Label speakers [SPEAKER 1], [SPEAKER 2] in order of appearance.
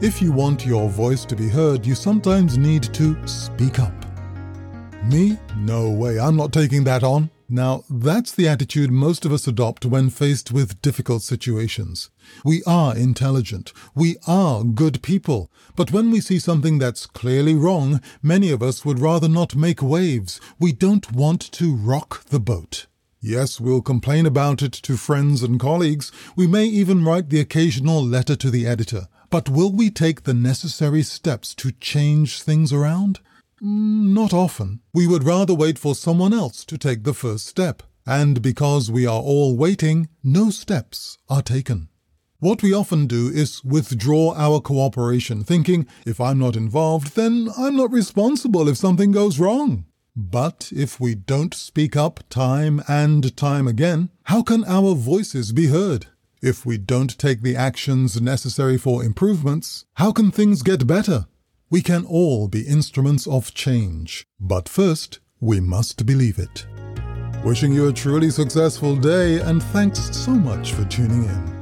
[SPEAKER 1] If you want your voice to be heard, you sometimes need to speak up. Me? No way, I'm not taking that on. Now, that's the attitude most of us adopt when faced with difficult situations. We are intelligent. We are good people. But when we see something that's clearly wrong, many of us would rather not make waves. We don't want to rock the boat. Yes, we'll complain about it to friends and colleagues. We may even write the occasional letter to the editor. But will we take the necessary steps to change things around? Mm, not often. We would rather wait for someone else to take the first step. And because we are all waiting, no steps are taken. What we often do is withdraw our cooperation, thinking, if I'm not involved, then I'm not responsible if something goes wrong. But if we don't speak up time and time again, how can our voices be heard? If we don't take the actions necessary for improvements, how can things get better? We can all be instruments of change, but first, we must believe it. Wishing you a truly successful day, and thanks so much for tuning in.